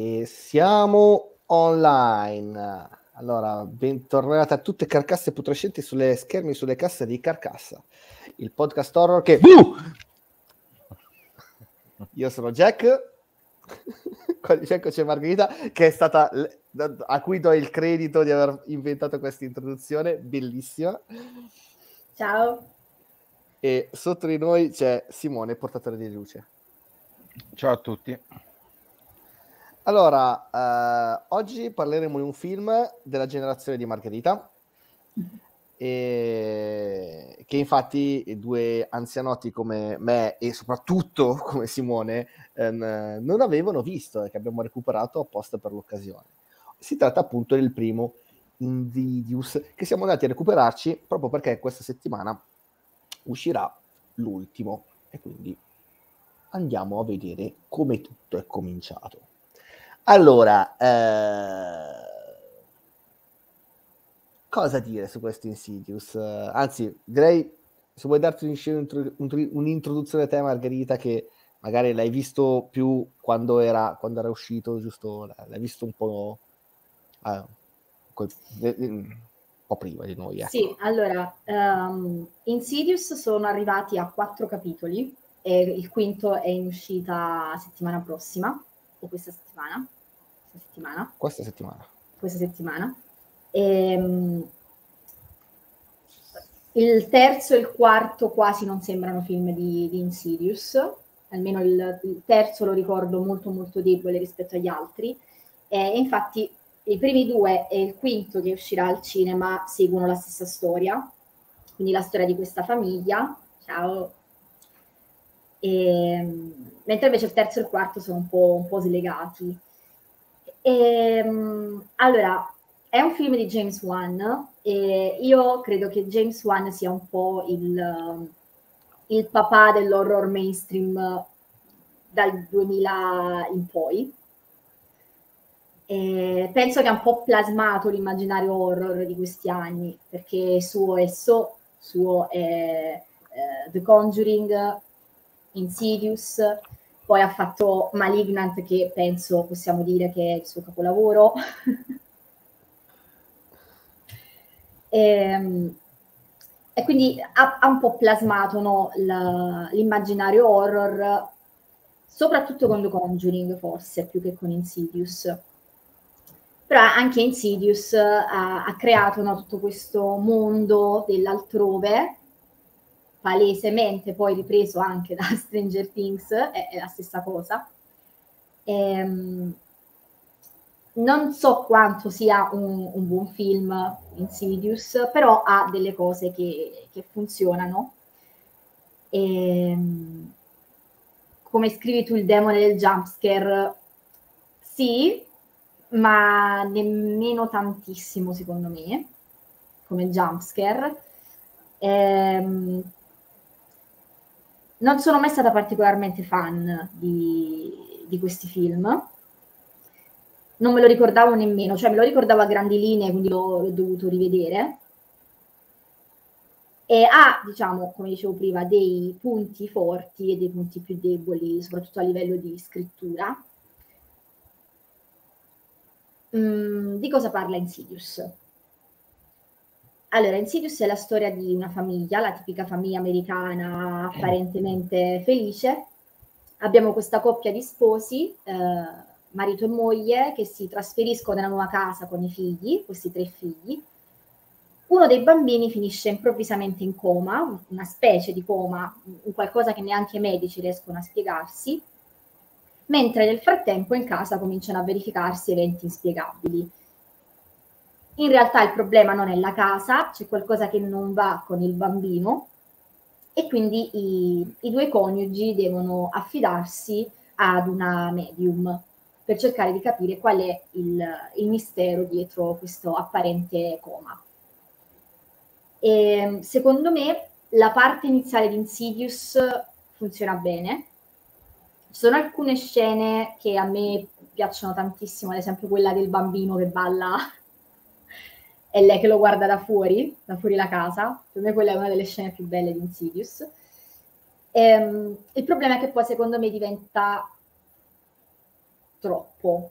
E siamo online. Allora, bentornati a tutte carcasse putrescenti sulle schermi, sulle casse di Carcassa, il podcast horror che... Uh! Io sono Jack, qua di fianco c'è Margherita, che è stata, a cui do il credito di aver inventato questa introduzione, bellissima. Ciao. E sotto di noi c'è Simone, portatore di luce. Ciao a tutti. Allora, eh, oggi parleremo di un film della generazione di Margherita, e che infatti due anzianotti come me e soprattutto come Simone ehm, non avevano visto e che abbiamo recuperato apposta per l'occasione. Si tratta appunto del primo Invidious che siamo andati a recuperarci proprio perché questa settimana uscirà l'ultimo e quindi andiamo a vedere come tutto è cominciato. Allora, eh, cosa dire su questo Insidious? Anzi, direi se vuoi darti un'introduzione a te, Margherita, che magari l'hai visto più quando era, quando era uscito, giusto? L'hai visto un po', uh, un po' prima di noi. Ecco. Sì, allora, um, Insidious sono arrivati a quattro capitoli e il quinto è in uscita settimana prossima, o questa settimana. Questa settimana. Questa settimana. Questa settimana. E, um, il terzo e il quarto quasi non sembrano film di, di Insidious, almeno il, il, terzo lo ricordo molto molto debole rispetto agli altri. E infatti i primi due e il quinto che uscirà al cinema seguono la stessa storia, quindi la storia di questa famiglia. Ciao. E, mentre invece il terzo e il quarto sono un po', un po slegati. E, allora, è un film di James Wan e io credo che James Wan sia un po' il, il papà dell'horror mainstream dal 2000 in poi. E penso che ha un po' plasmato l'immaginario horror di questi anni, perché suo è So, suo è uh, The Conjuring, Insidious, poi ha fatto Malignant che penso possiamo dire che è il suo capolavoro. E, ehm, e quindi ha, ha, un po' plasmato no, la, l'immaginario horror, soprattutto con The Conjuring forse, più che con Insidious. Però anche Insidious ha, ha creato no, tutto questo mondo dell'altrove, palesemente poi ripreso anche da Stranger Things, è, è la stessa cosa. Ehm, non so quanto sia un, un, buon film Insidious, però ha delle cose che, che funzionano. Ehm, come scrivi tu il demone del jumpscare? Sì, ma nemmeno tantissimo secondo me, come jumpscare. Ehm, non sono mai stata particolarmente fan di, di questi film non me lo ricordavo nemmeno, cioè me lo ricordavo a grandi linee, quindi l'ho, l'ho dovuto rivedere. E ha, diciamo, come dicevo prima, dei punti forti e dei punti più deboli, soprattutto a livello di scrittura. Mm, di cosa parla Insidious? Allora, Insidious è la storia di una famiglia, la tipica famiglia americana apparentemente felice. Abbiamo questa coppia di sposi, eh, marito e moglie che si trasferiscono nella nuova casa con i figli, questi tre figli. Uno dei bambini finisce improvvisamente in coma, una specie di coma, un qualcosa che neanche i medici riescono a spiegarsi, mentre nel frattempo in casa cominciano a verificarsi eventi inspiegabili. In realtà il problema non è la casa, c'è qualcosa che non va con il bambino e quindi i, i due coniugi devono affidarsi ad una medium per cercare di capire qual è il, il mistero dietro questo apparente coma. E, secondo me la parte iniziale di Insidious funziona bene. Ci sono alcune scene che a me piacciono tantissimo, ad esempio quella del bambino che balla e lei che lo guarda da fuori, da fuori la casa. Per me quella è una delle scene più belle di Insidious. E, ehm, il problema è che poi secondo me diventa troppo.